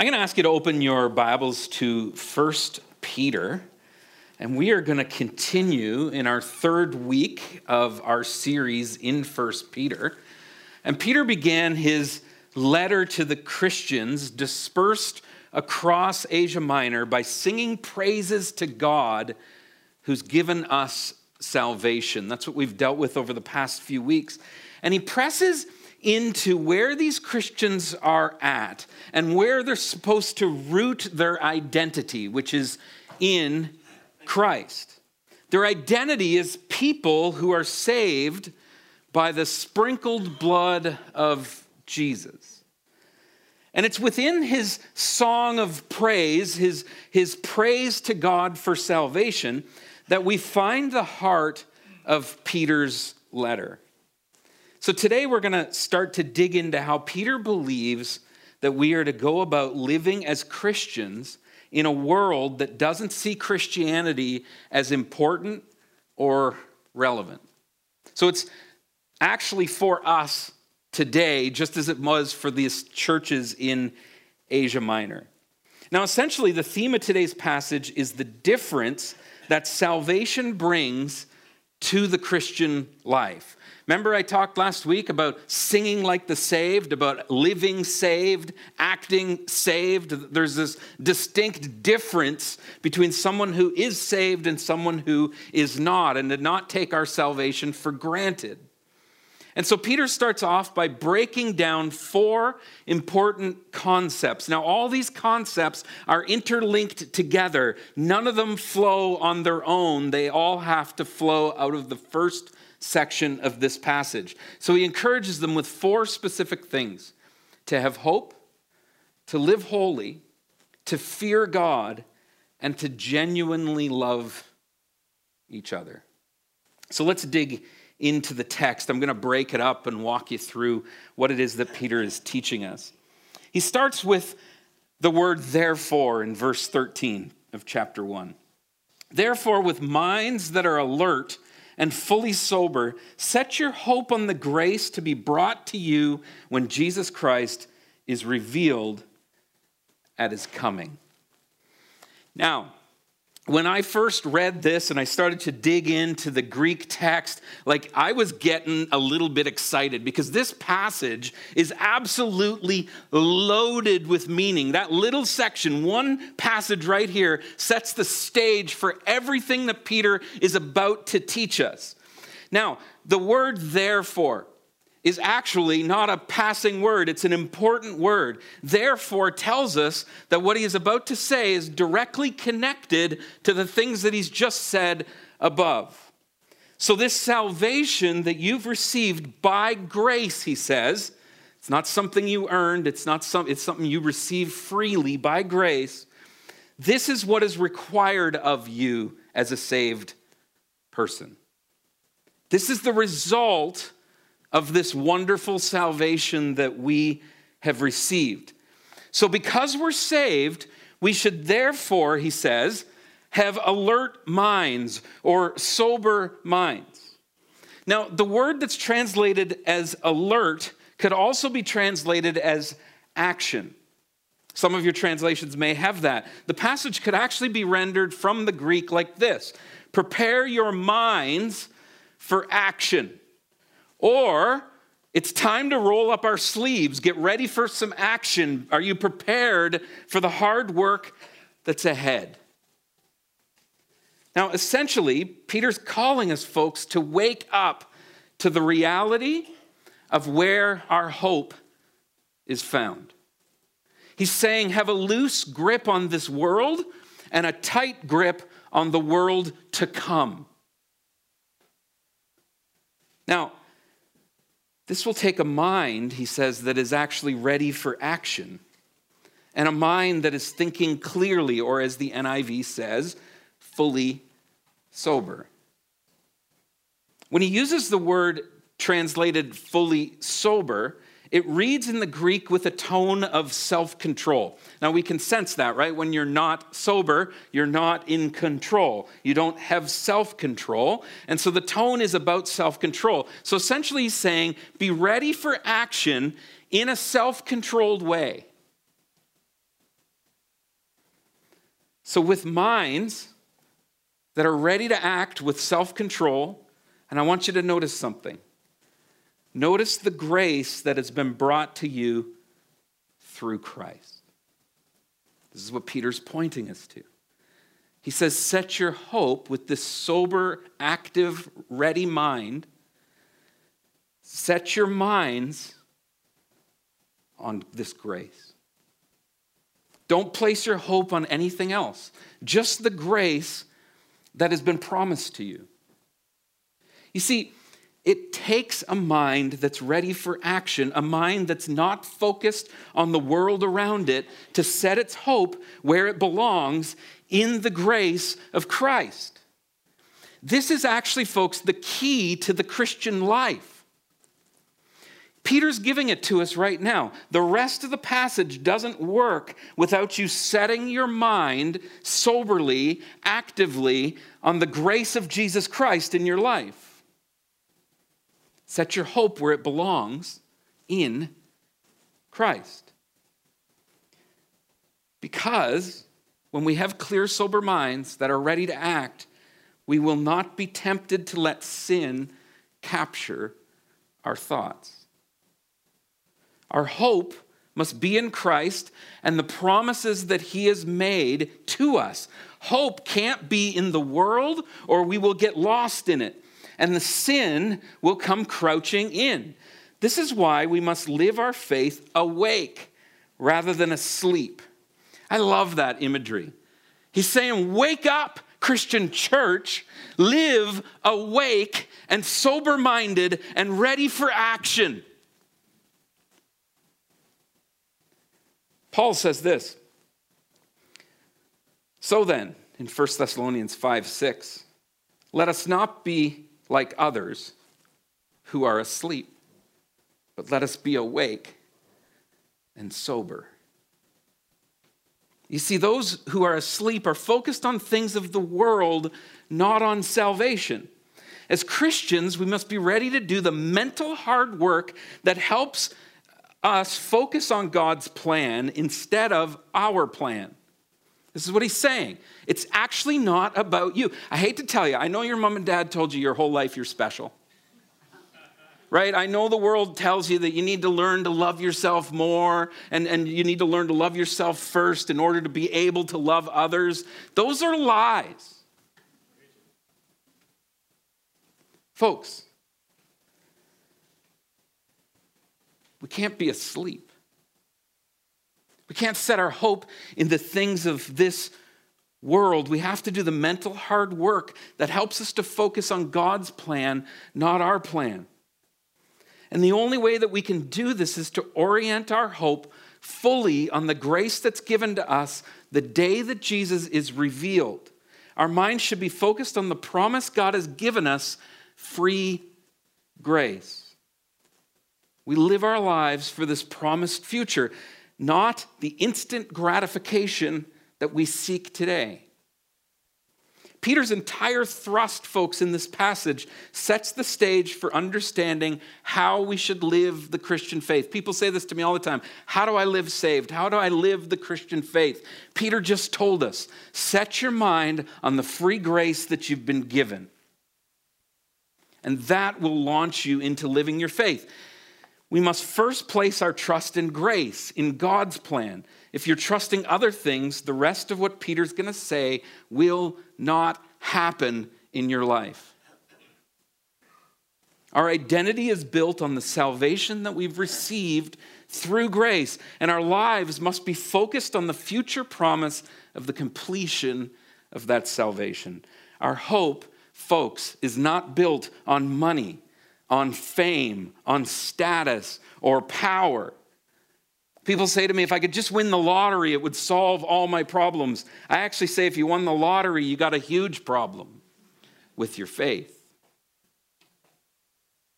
I'm going to ask you to open your Bibles to 1 Peter, and we are going to continue in our third week of our series in 1 Peter. And Peter began his letter to the Christians dispersed across Asia Minor by singing praises to God who's given us salvation. That's what we've dealt with over the past few weeks. And he presses into where these Christians are at and where they're supposed to root their identity, which is in Christ. Their identity is people who are saved by the sprinkled blood of Jesus. And it's within his song of praise, his, his praise to God for salvation, that we find the heart of Peter's letter. So today we're going to start to dig into how Peter believes that we are to go about living as Christians in a world that doesn't see Christianity as important or relevant. So it's actually for us today, just as it was for these churches in Asia Minor. Now, essentially, the theme of today's passage is the difference that salvation brings to the Christian life. Remember, I talked last week about singing like the saved, about living saved, acting saved. There's this distinct difference between someone who is saved and someone who is not, and to not take our salvation for granted. And so Peter starts off by breaking down four important concepts. Now, all these concepts are interlinked together. None of them flow on their own, they all have to flow out of the first section of this passage. So he encourages them with four specific things to have hope, to live holy, to fear God, and to genuinely love each other. So let's dig into the text. I'm going to break it up and walk you through what it is that Peter is teaching us. He starts with the word therefore in verse 13 of chapter 1. Therefore, with minds that are alert, and fully sober, set your hope on the grace to be brought to you when Jesus Christ is revealed at his coming. Now, when I first read this and I started to dig into the Greek text, like I was getting a little bit excited because this passage is absolutely loaded with meaning. That little section, one passage right here, sets the stage for everything that Peter is about to teach us. Now, the word therefore, is actually not a passing word, it's an important word. Therefore, tells us that what he is about to say is directly connected to the things that he's just said above. So, this salvation that you've received by grace, he says, it's not something you earned, it's, not some, it's something you receive freely by grace. This is what is required of you as a saved person. This is the result of this wonderful salvation that we have received. So, because we're saved, we should therefore, he says, have alert minds or sober minds. Now, the word that's translated as alert could also be translated as action. Some of your translations may have that. The passage could actually be rendered from the Greek like this Prepare your minds for action. Or it's time to roll up our sleeves, get ready for some action. Are you prepared for the hard work that's ahead? Now, essentially, Peter's calling us, folks, to wake up to the reality of where our hope is found. He's saying, have a loose grip on this world and a tight grip on the world to come. Now, this will take a mind, he says, that is actually ready for action, and a mind that is thinking clearly, or as the NIV says, fully sober. When he uses the word translated fully sober, it reads in the Greek with a tone of self control. Now, we can sense that, right? When you're not sober, you're not in control. You don't have self control. And so the tone is about self control. So essentially, he's saying, be ready for action in a self controlled way. So, with minds that are ready to act with self control, and I want you to notice something. Notice the grace that has been brought to you through Christ. This is what Peter's pointing us to. He says, Set your hope with this sober, active, ready mind. Set your minds on this grace. Don't place your hope on anything else, just the grace that has been promised to you. You see, it takes a mind that's ready for action, a mind that's not focused on the world around it, to set its hope where it belongs in the grace of Christ. This is actually, folks, the key to the Christian life. Peter's giving it to us right now. The rest of the passage doesn't work without you setting your mind soberly, actively on the grace of Jesus Christ in your life. Set your hope where it belongs in Christ. Because when we have clear, sober minds that are ready to act, we will not be tempted to let sin capture our thoughts. Our hope must be in Christ and the promises that He has made to us. Hope can't be in the world or we will get lost in it and the sin will come crouching in. This is why we must live our faith awake rather than asleep. I love that imagery. He's saying, Wake up, Christian church, live awake and sober minded and ready for action. Paul says this. So then, in 1 Thessalonians 5 6, let us not be like others who are asleep, but let us be awake and sober. You see, those who are asleep are focused on things of the world, not on salvation. As Christians, we must be ready to do the mental hard work that helps us focus on God's plan instead of our plan. This is what he's saying. It's actually not about you. I hate to tell you, I know your mom and dad told you your whole life you're special. Right? I know the world tells you that you need to learn to love yourself more and, and you need to learn to love yourself first in order to be able to love others. Those are lies. Folks, we can't be asleep. We can't set our hope in the things of this world. We have to do the mental hard work that helps us to focus on God's plan, not our plan. And the only way that we can do this is to orient our hope fully on the grace that's given to us the day that Jesus is revealed. Our minds should be focused on the promise God has given us free grace. We live our lives for this promised future not the instant gratification that we seek today. Peter's entire thrust, folks, in this passage sets the stage for understanding how we should live the Christian faith. People say this to me all the time How do I live saved? How do I live the Christian faith? Peter just told us set your mind on the free grace that you've been given. And that will launch you into living your faith we must first place our trust in grace, in God's plan. If you're trusting other things, the rest of what Peter's going to say will not happen in your life. Our identity is built on the salvation that we've received through grace, and our lives must be focused on the future promise of the completion of that salvation. Our hope, folks, is not built on money on fame, on status, or power. People say to me, if I could just win the lottery, it would solve all my problems. I actually say, if you won the lottery, you got a huge problem with your faith.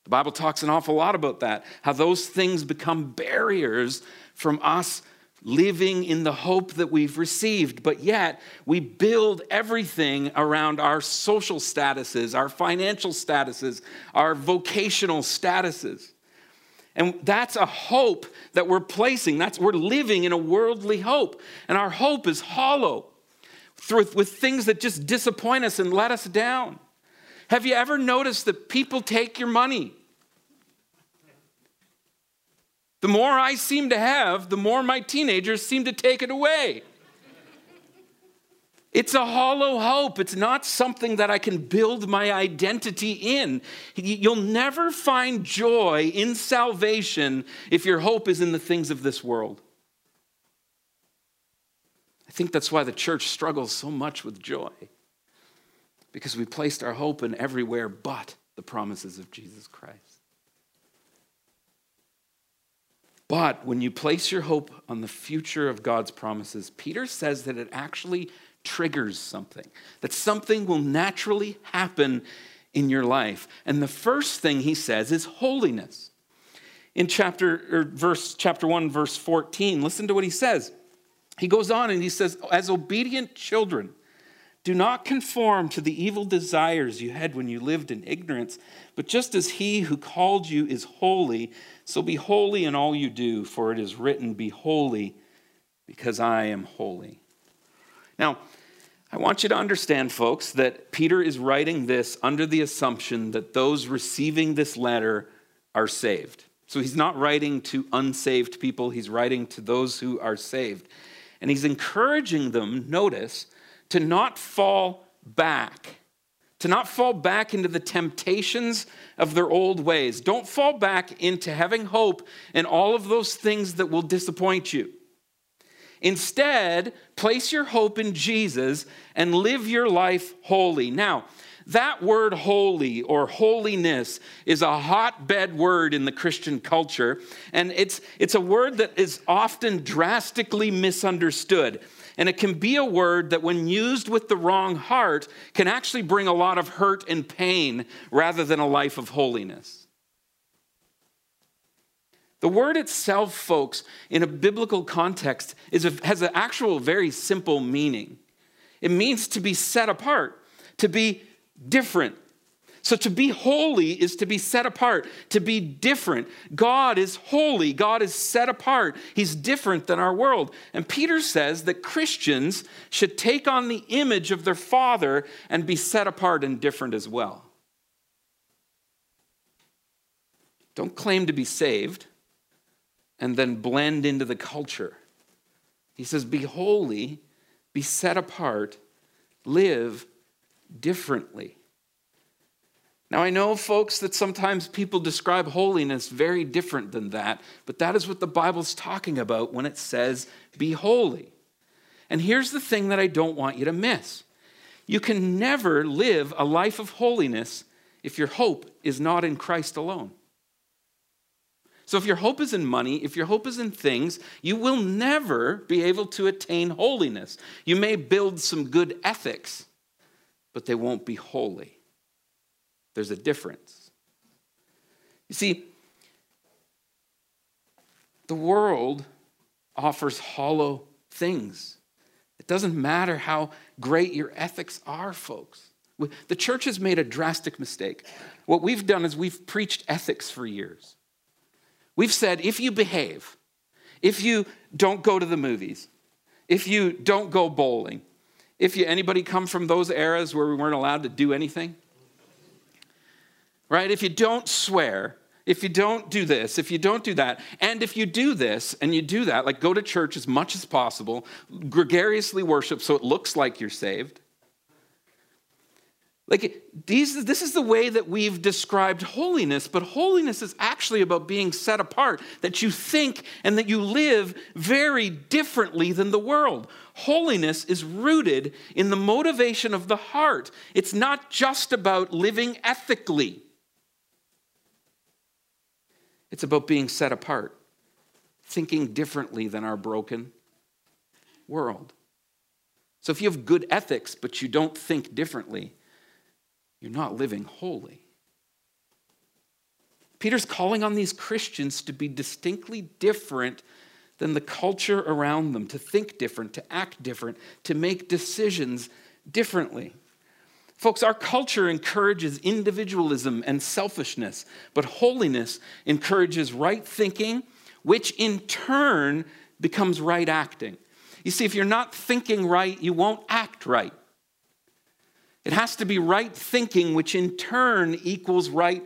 The Bible talks an awful lot about that, how those things become barriers from us living in the hope that we've received, but yet we build everything around our social statuses, our financial statuses, our vocational statuses. And that's a hope that we're placing. That's we're living in a worldly hope. And our hope is hollow. with, with things that just disappoint us and let us down? Have you ever noticed that people take your money? The more I seem to have, the more my teenagers seem to take it away. It's a hollow hope. It's not something that I can build my identity in. You'll never find joy in salvation if your hope is in the things of this world. I think that's why the church struggles so much with joy, because we placed our hope in everywhere but the promises of Jesus Christ. But when you place your hope on the future of God's promises, Peter says that it actually triggers something, that something will naturally happen in your life. And the first thing he says is holiness. In chapter verse chapter 1 verse 14, listen to what he says. He goes on and he says, "As obedient children, do not conform to the evil desires you had when you lived in ignorance, but just as he who called you is holy, so be holy in all you do, for it is written, Be holy, because I am holy. Now, I want you to understand, folks, that Peter is writing this under the assumption that those receiving this letter are saved. So he's not writing to unsaved people, he's writing to those who are saved. And he's encouraging them, notice, to not fall back, to not fall back into the temptations of their old ways. Don't fall back into having hope in all of those things that will disappoint you. Instead, place your hope in Jesus and live your life holy. Now, that word holy or holiness is a hotbed word in the Christian culture, and it's, it's a word that is often drastically misunderstood. And it can be a word that, when used with the wrong heart, can actually bring a lot of hurt and pain rather than a life of holiness. The word itself, folks, in a biblical context, is a, has an actual very simple meaning. It means to be set apart, to be different. So to be holy is to be set apart, to be different. God is holy, God is set apart. He's different than our world. And Peter says that Christians should take on the image of their Father and be set apart and different as well. Don't claim to be saved and then blend into the culture. He says, Be holy, be set apart, live differently. Now, I know, folks, that sometimes people describe holiness very different than that, but that is what the Bible's talking about when it says, Be holy. And here's the thing that I don't want you to miss you can never live a life of holiness if your hope is not in Christ alone. So, if your hope is in money, if your hope is in things, you will never be able to attain holiness. You may build some good ethics, but they won't be holy. There's a difference. You see, the world offers hollow things. It doesn't matter how great your ethics are, folks. The church has made a drastic mistake. What we've done is we've preached ethics for years. We've said if you behave, if you don't go to the movies, if you don't go bowling, if you anybody come from those eras where we weren't allowed to do anything? Right? If you don't swear, if you don't do this, if you don't do that, and if you do this and you do that, like go to church as much as possible, gregariously worship so it looks like you're saved, like these, this is the way that we've described holiness, but holiness is actually about being set apart, that you think and that you live very differently than the world. Holiness is rooted in the motivation of the heart. It's not just about living ethically, it's about being set apart, thinking differently than our broken world. So if you have good ethics, but you don't think differently, you're not living holy. Peter's calling on these Christians to be distinctly different than the culture around them, to think different, to act different, to make decisions differently. Folks, our culture encourages individualism and selfishness, but holiness encourages right thinking, which in turn becomes right acting. You see, if you're not thinking right, you won't act right. It has to be right thinking, which in turn equals right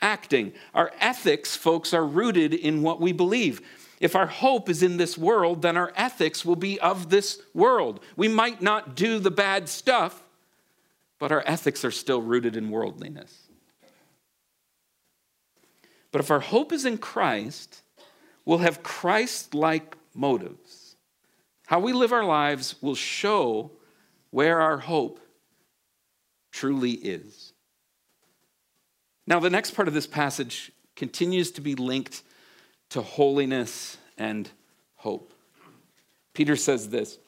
acting. Our ethics, folks, are rooted in what we believe. If our hope is in this world, then our ethics will be of this world. We might not do the bad stuff, but our ethics are still rooted in worldliness. But if our hope is in Christ, we'll have Christ like motives. How we live our lives will show where our hope truly is. Now, the next part of this passage continues to be linked to holiness and hope. Peter says this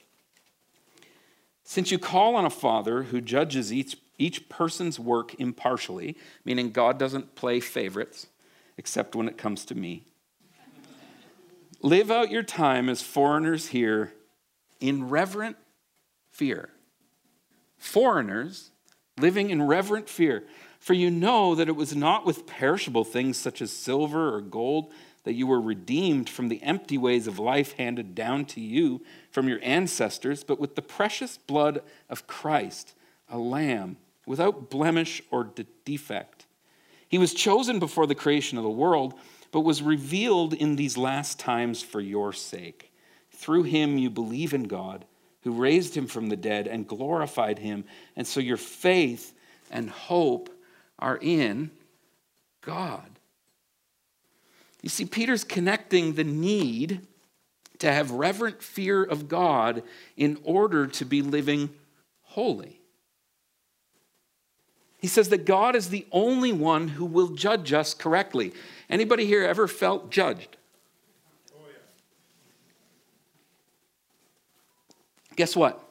Since you call on a father who judges each, each person's work impartially, meaning God doesn't play favorites, except when it comes to me, live out your time as foreigners here in reverent fear. Foreigners living in reverent fear. For you know that it was not with perishable things such as silver or gold that you were redeemed from the empty ways of life handed down to you from your ancestors, but with the precious blood of Christ, a lamb without blemish or defect. He was chosen before the creation of the world, but was revealed in these last times for your sake. Through him you believe in God, who raised him from the dead and glorified him, and so your faith and hope are in God. You see, Peter's connecting the need to have reverent fear of God in order to be living holy. He says that God is the only one who will judge us correctly. Anybody here ever felt judged? Guess what?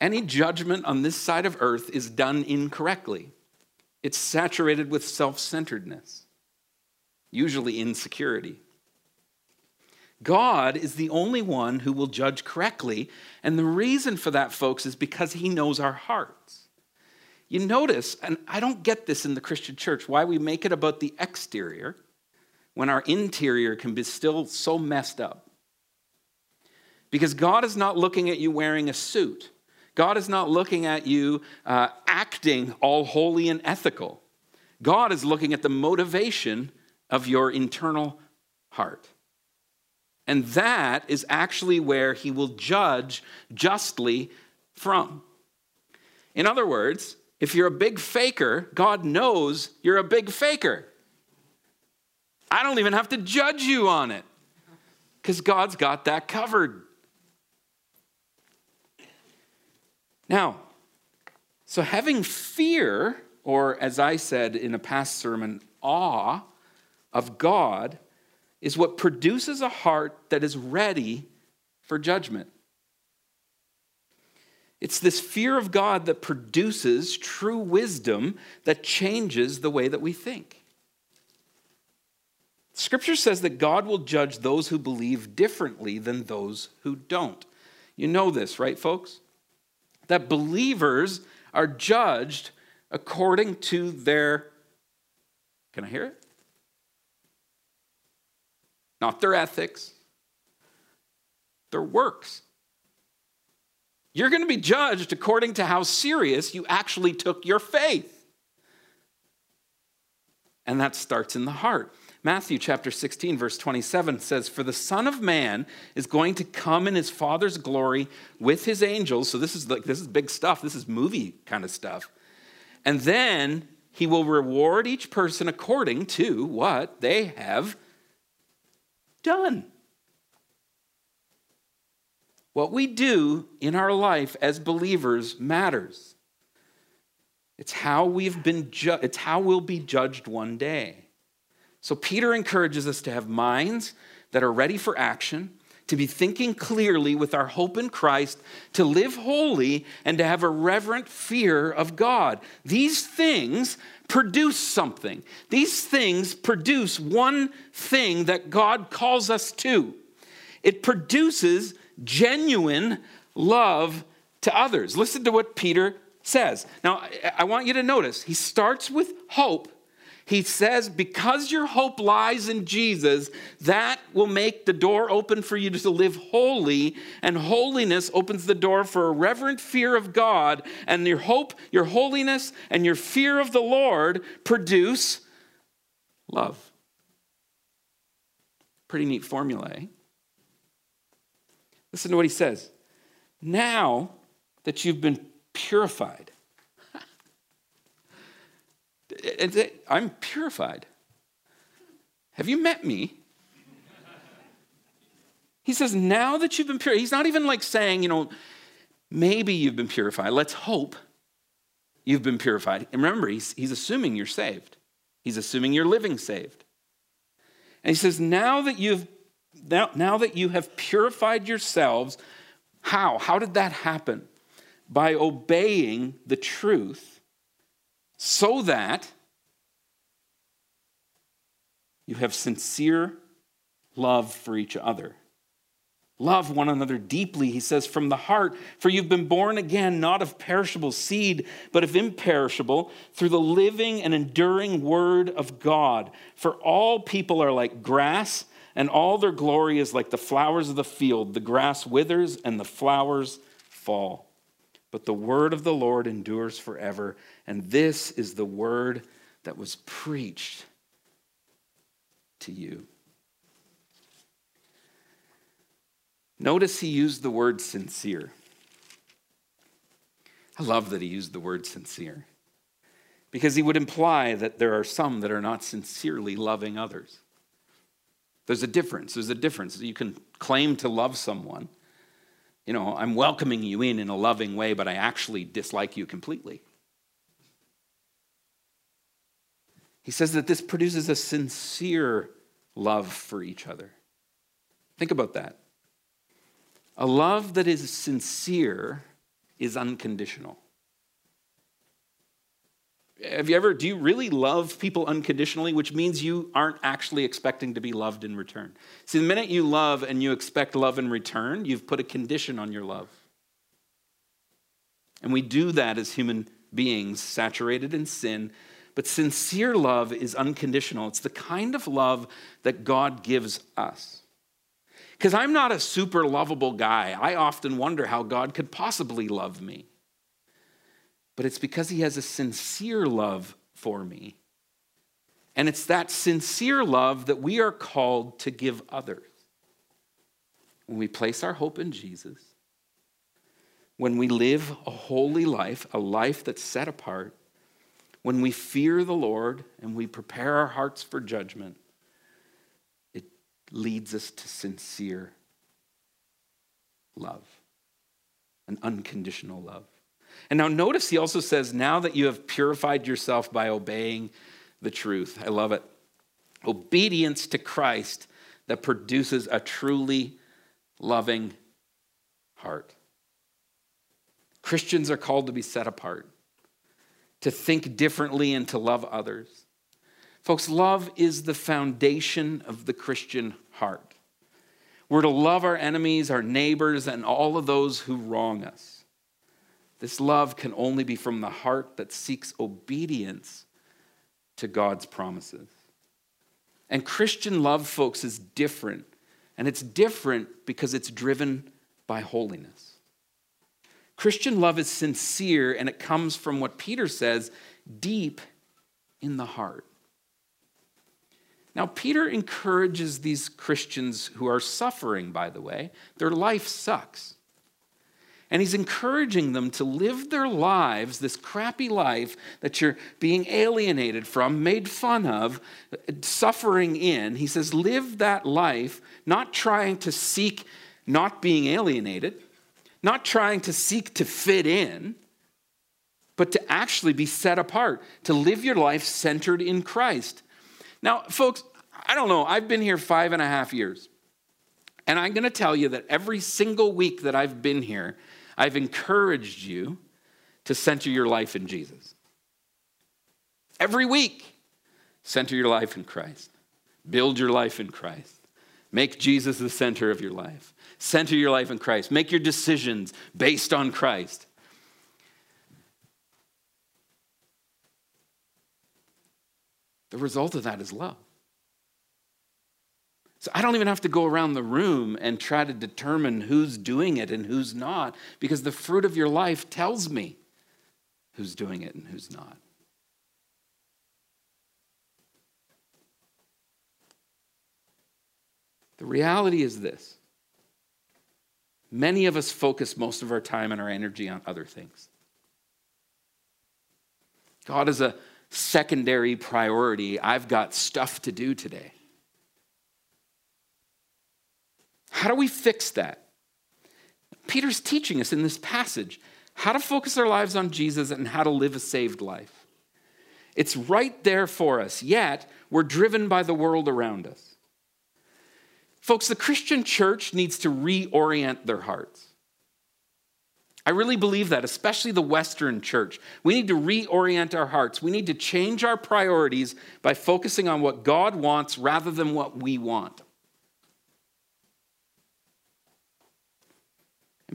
Any judgment on this side of earth is done incorrectly. It's saturated with self centeredness usually insecurity. God is the only one who will judge correctly. And the reason for that, folks, is because he knows our hearts. You notice, and I don't get this in the Christian church, why we make it about the exterior when our interior can be still so messed up. Because God is not looking at you wearing a suit, God is not looking at you uh, acting all holy and ethical. God is looking at the motivation of your internal heart. And that is actually where he will judge justly from. In other words, if you're a big faker, God knows you're a big faker. I don't even have to judge you on it because God's got that covered. Now, so having fear, or as I said in a past sermon, awe of God is what produces a heart that is ready for judgment. It's this fear of God that produces true wisdom that changes the way that we think. Scripture says that God will judge those who believe differently than those who don't. You know this, right, folks? That believers are judged according to their, can I hear it? Not their ethics, their works. You're going to be judged according to how serious you actually took your faith. And that starts in the heart. Matthew chapter 16, verse 27 says, For the Son of Man is going to come in his Father's glory with his angels. So this is like this is big stuff. This is movie kind of stuff. And then he will reward each person according to what they have done. What we do in our life as believers matters. It's how we've been ju- it's how we'll be judged one day. So Peter encourages us to have minds that are ready for action, to be thinking clearly with our hope in Christ, to live holy and to have a reverent fear of God. These things produce something. These things produce one thing that God calls us to it produces genuine love to others. Listen to what Peter says. Now, I want you to notice he starts with hope. He says, because your hope lies in Jesus, that will make the door open for you to live holy, and holiness opens the door for a reverent fear of God. And your hope, your holiness, and your fear of the Lord produce love. Pretty neat formula, eh? Listen to what he says. Now that you've been purified, I'm purified. Have you met me? He says, now that you've been purified, he's not even like saying, you know, maybe you've been purified. Let's hope you've been purified. And remember, he's, he's assuming you're saved, he's assuming you're living saved. And he says, now that you've now, now that you have purified yourselves, how? How did that happen? By obeying the truth so that you have sincere love for each other. Love one another deeply, he says, from the heart, for you've been born again, not of perishable seed, but of imperishable, through the living and enduring word of God. For all people are like grass, and all their glory is like the flowers of the field. The grass withers and the flowers fall. But the word of the Lord endures forever. And this is the word that was preached to you. Notice he used the word sincere. I love that he used the word sincere because he would imply that there are some that are not sincerely loving others. There's a difference. There's a difference. You can claim to love someone. You know, I'm welcoming you in in a loving way, but I actually dislike you completely. He says that this produces a sincere love for each other. Think about that. A love that is sincere is unconditional. Have you ever, do you really love people unconditionally, which means you aren't actually expecting to be loved in return? See, the minute you love and you expect love in return, you've put a condition on your love. And we do that as human beings, saturated in sin. But sincere love is unconditional. It's the kind of love that God gives us. Because I'm not a super lovable guy. I often wonder how God could possibly love me. But it's because He has a sincere love for me. And it's that sincere love that we are called to give others. When we place our hope in Jesus, when we live a holy life, a life that's set apart, when we fear the Lord and we prepare our hearts for judgment, it leads us to sincere love, an unconditional love. And now notice he also says, now that you have purified yourself by obeying the truth. I love it. Obedience to Christ that produces a truly loving heart. Christians are called to be set apart, to think differently and to love others. Folks, love is the foundation of the Christian heart. We're to love our enemies, our neighbors, and all of those who wrong us. This love can only be from the heart that seeks obedience to God's promises. And Christian love, folks, is different. And it's different because it's driven by holiness. Christian love is sincere and it comes from what Peter says deep in the heart. Now, Peter encourages these Christians who are suffering, by the way. Their life sucks. And he's encouraging them to live their lives, this crappy life that you're being alienated from, made fun of, suffering in. He says, live that life, not trying to seek not being alienated, not trying to seek to fit in, but to actually be set apart, to live your life centered in Christ. Now, folks, I don't know. I've been here five and a half years. And I'm going to tell you that every single week that I've been here, I've encouraged you to center your life in Jesus. Every week, center your life in Christ. Build your life in Christ. Make Jesus the center of your life. Center your life in Christ. Make your decisions based on Christ. The result of that is love. So I don't even have to go around the room and try to determine who's doing it and who's not, because the fruit of your life tells me who's doing it and who's not. The reality is this many of us focus most of our time and our energy on other things. God is a secondary priority. I've got stuff to do today. How do we fix that? Peter's teaching us in this passage how to focus our lives on Jesus and how to live a saved life. It's right there for us, yet we're driven by the world around us. Folks, the Christian church needs to reorient their hearts. I really believe that, especially the Western church. We need to reorient our hearts. We need to change our priorities by focusing on what God wants rather than what we want.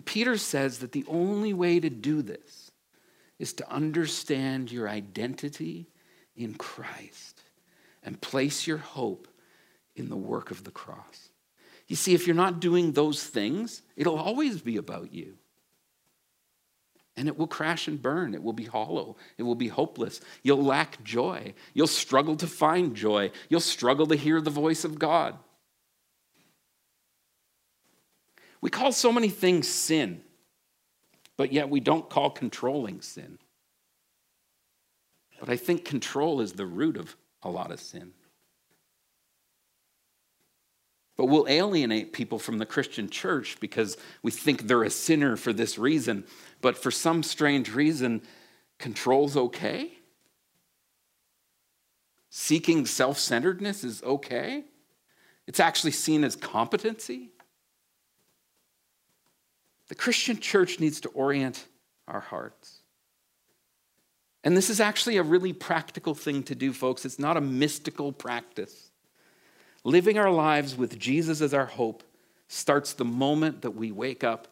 Peter says that the only way to do this is to understand your identity in Christ and place your hope in the work of the cross. You see, if you're not doing those things, it'll always be about you. And it will crash and burn. It will be hollow. It will be hopeless. You'll lack joy. You'll struggle to find joy. You'll struggle to hear the voice of God. We call so many things sin, but yet we don't call controlling sin. But I think control is the root of a lot of sin. But we'll alienate people from the Christian church because we think they're a sinner for this reason. But for some strange reason, control's okay? Seeking self centeredness is okay? It's actually seen as competency? The Christian church needs to orient our hearts. And this is actually a really practical thing to do, folks. It's not a mystical practice. Living our lives with Jesus as our hope starts the moment that we wake up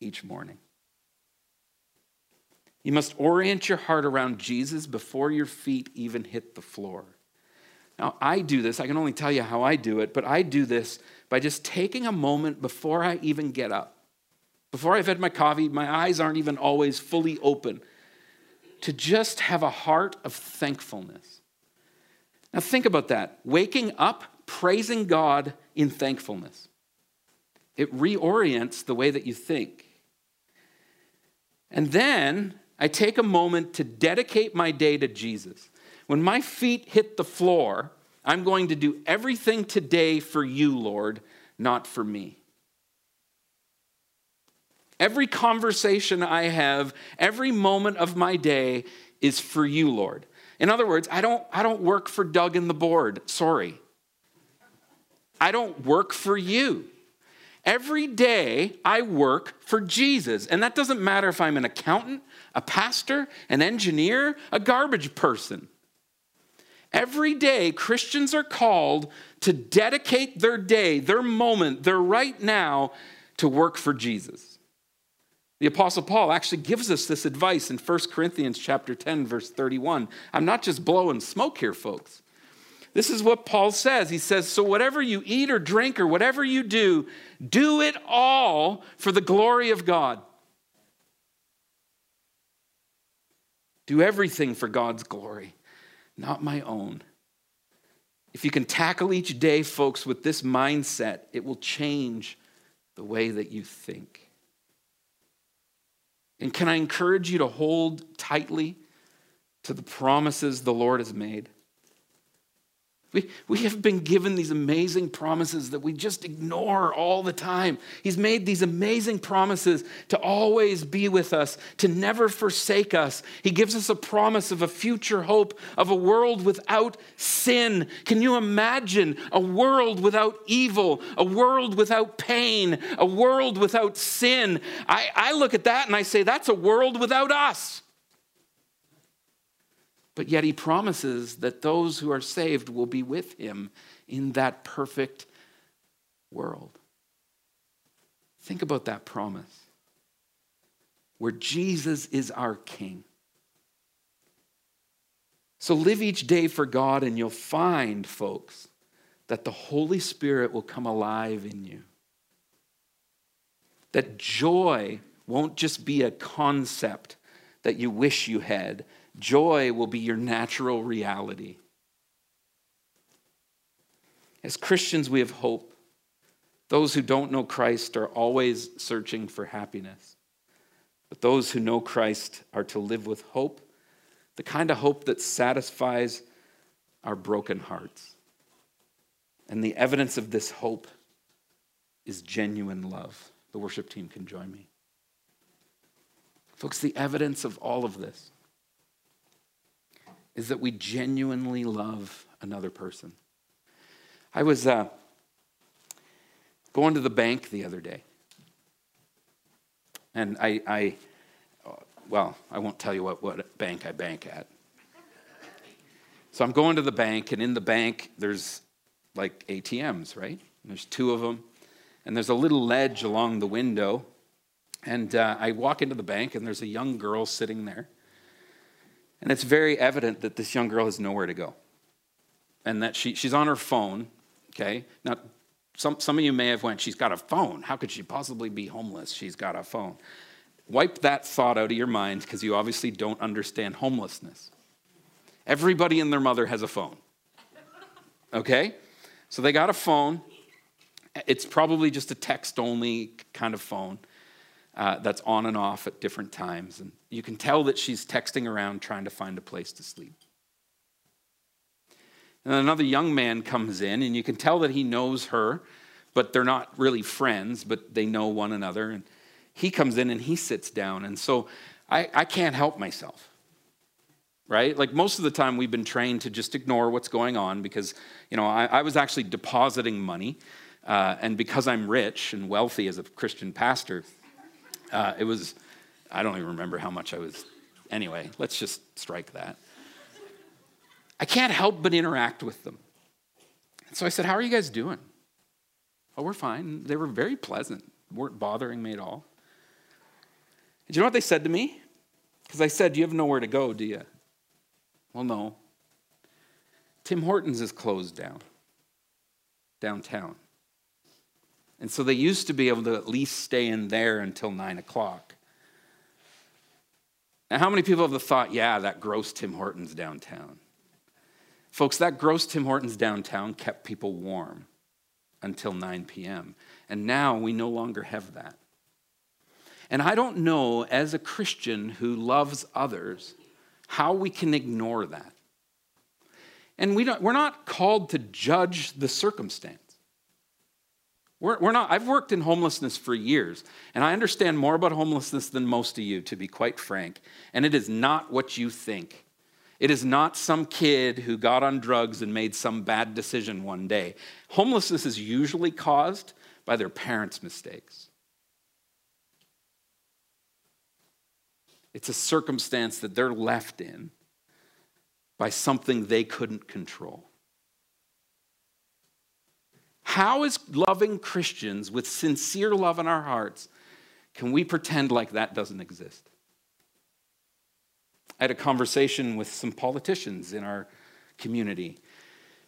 each morning. You must orient your heart around Jesus before your feet even hit the floor. Now, I do this, I can only tell you how I do it, but I do this by just taking a moment before I even get up. Before I've had my coffee, my eyes aren't even always fully open, to just have a heart of thankfulness. Now, think about that. Waking up praising God in thankfulness. It reorients the way that you think. And then I take a moment to dedicate my day to Jesus. When my feet hit the floor, I'm going to do everything today for you, Lord, not for me. Every conversation I have, every moment of my day is for you, Lord. In other words, I don't, I don't work for Doug and the board. Sorry. I don't work for you. Every day I work for Jesus. And that doesn't matter if I'm an accountant, a pastor, an engineer, a garbage person. Every day, Christians are called to dedicate their day, their moment, their right now to work for Jesus. The apostle Paul actually gives us this advice in 1 Corinthians chapter 10 verse 31. I'm not just blowing smoke here, folks. This is what Paul says. He says, So whatever you eat or drink or whatever you do, do it all for the glory of God. Do everything for God's glory, not my own. If you can tackle each day, folks, with this mindset, it will change the way that you think. And can I encourage you to hold tightly to the promises the Lord has made? We, we have been given these amazing promises that we just ignore all the time. He's made these amazing promises to always be with us, to never forsake us. He gives us a promise of a future hope of a world without sin. Can you imagine a world without evil, a world without pain, a world without sin? I, I look at that and I say, that's a world without us. But yet he promises that those who are saved will be with him in that perfect world. Think about that promise where Jesus is our king. So live each day for God, and you'll find, folks, that the Holy Spirit will come alive in you. That joy won't just be a concept that you wish you had, joy will be your natural reality. As Christians, we have hope. Those who don't know Christ are always searching for happiness. But those who know Christ are to live with hope, the kind of hope that satisfies our broken hearts. And the evidence of this hope is genuine love. The worship team can join me. Folks, the evidence of all of this is that we genuinely love another person. I was uh, going to the bank the other day. And I, I, well, I won't tell you what, what bank I bank at. So I'm going to the bank, and in the bank, there's like ATMs, right? And there's two of them. And there's a little ledge along the window. And uh, I walk into the bank, and there's a young girl sitting there. And it's very evident that this young girl has nowhere to go. And that she, she's on her phone, Okay? Now, some, some of you may have went, she's got a phone. How could she possibly be homeless? She's got a phone. Wipe that thought out of your mind because you obviously don't understand homelessness. Everybody and their mother has a phone. Okay? So they got a phone. It's probably just a text only kind of phone uh, that's on and off at different times. And you can tell that she's texting around trying to find a place to sleep. And another young man comes in, and you can tell that he knows her, but they're not really friends, but they know one another. And he comes in and he sits down. And so I, I can't help myself, right? Like most of the time, we've been trained to just ignore what's going on because, you know, I, I was actually depositing money. Uh, and because I'm rich and wealthy as a Christian pastor, uh, it was, I don't even remember how much I was. Anyway, let's just strike that. I can't help but interact with them. And so I said, How are you guys doing? Oh, we're fine. They were very pleasant, weren't bothering me at all. And you know what they said to me? Because I said, You have nowhere to go, do you? Well, no. Tim Hortons is closed down downtown. And so they used to be able to at least stay in there until nine o'clock. Now, how many people have thought, yeah, that gross Tim Hortons downtown? Folks, that gross Tim Hortons downtown kept people warm until 9 p.m. And now we no longer have that. And I don't know, as a Christian who loves others, how we can ignore that. And we don't, we're not called to judge the circumstance. We're, we're not, I've worked in homelessness for years, and I understand more about homelessness than most of you, to be quite frank. And it is not what you think. It is not some kid who got on drugs and made some bad decision one day. Homelessness is usually caused by their parents' mistakes. It's a circumstance that they're left in by something they couldn't control. How, as loving Christians with sincere love in our hearts, can we pretend like that doesn't exist? I had a conversation with some politicians in our community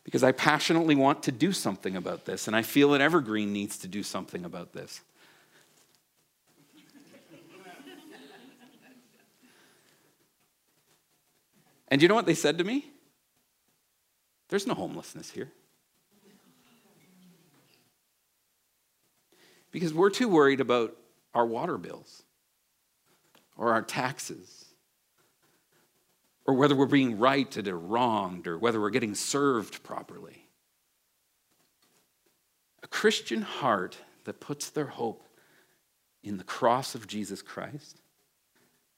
because I passionately want to do something about this, and I feel that Evergreen needs to do something about this. and you know what they said to me? There's no homelessness here. Because we're too worried about our water bills or our taxes or whether we're being righted or wronged, or whether we're getting served properly. A Christian heart that puts their hope in the cross of Jesus Christ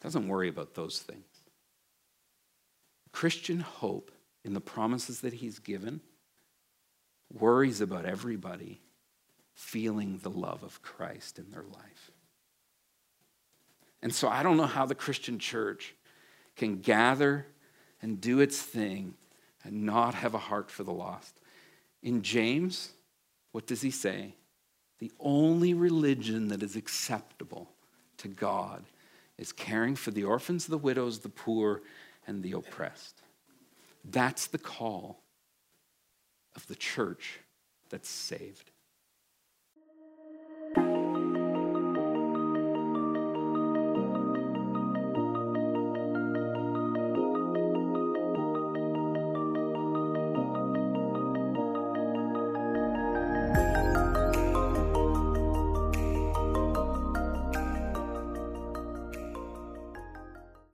doesn't worry about those things. Christian hope in the promises that he's given worries about everybody feeling the love of Christ in their life. And so I don't know how the Christian church can gather and do its thing and not have a heart for the lost. In James, what does he say? The only religion that is acceptable to God is caring for the orphans, the widows, the poor, and the oppressed. That's the call of the church that's saved.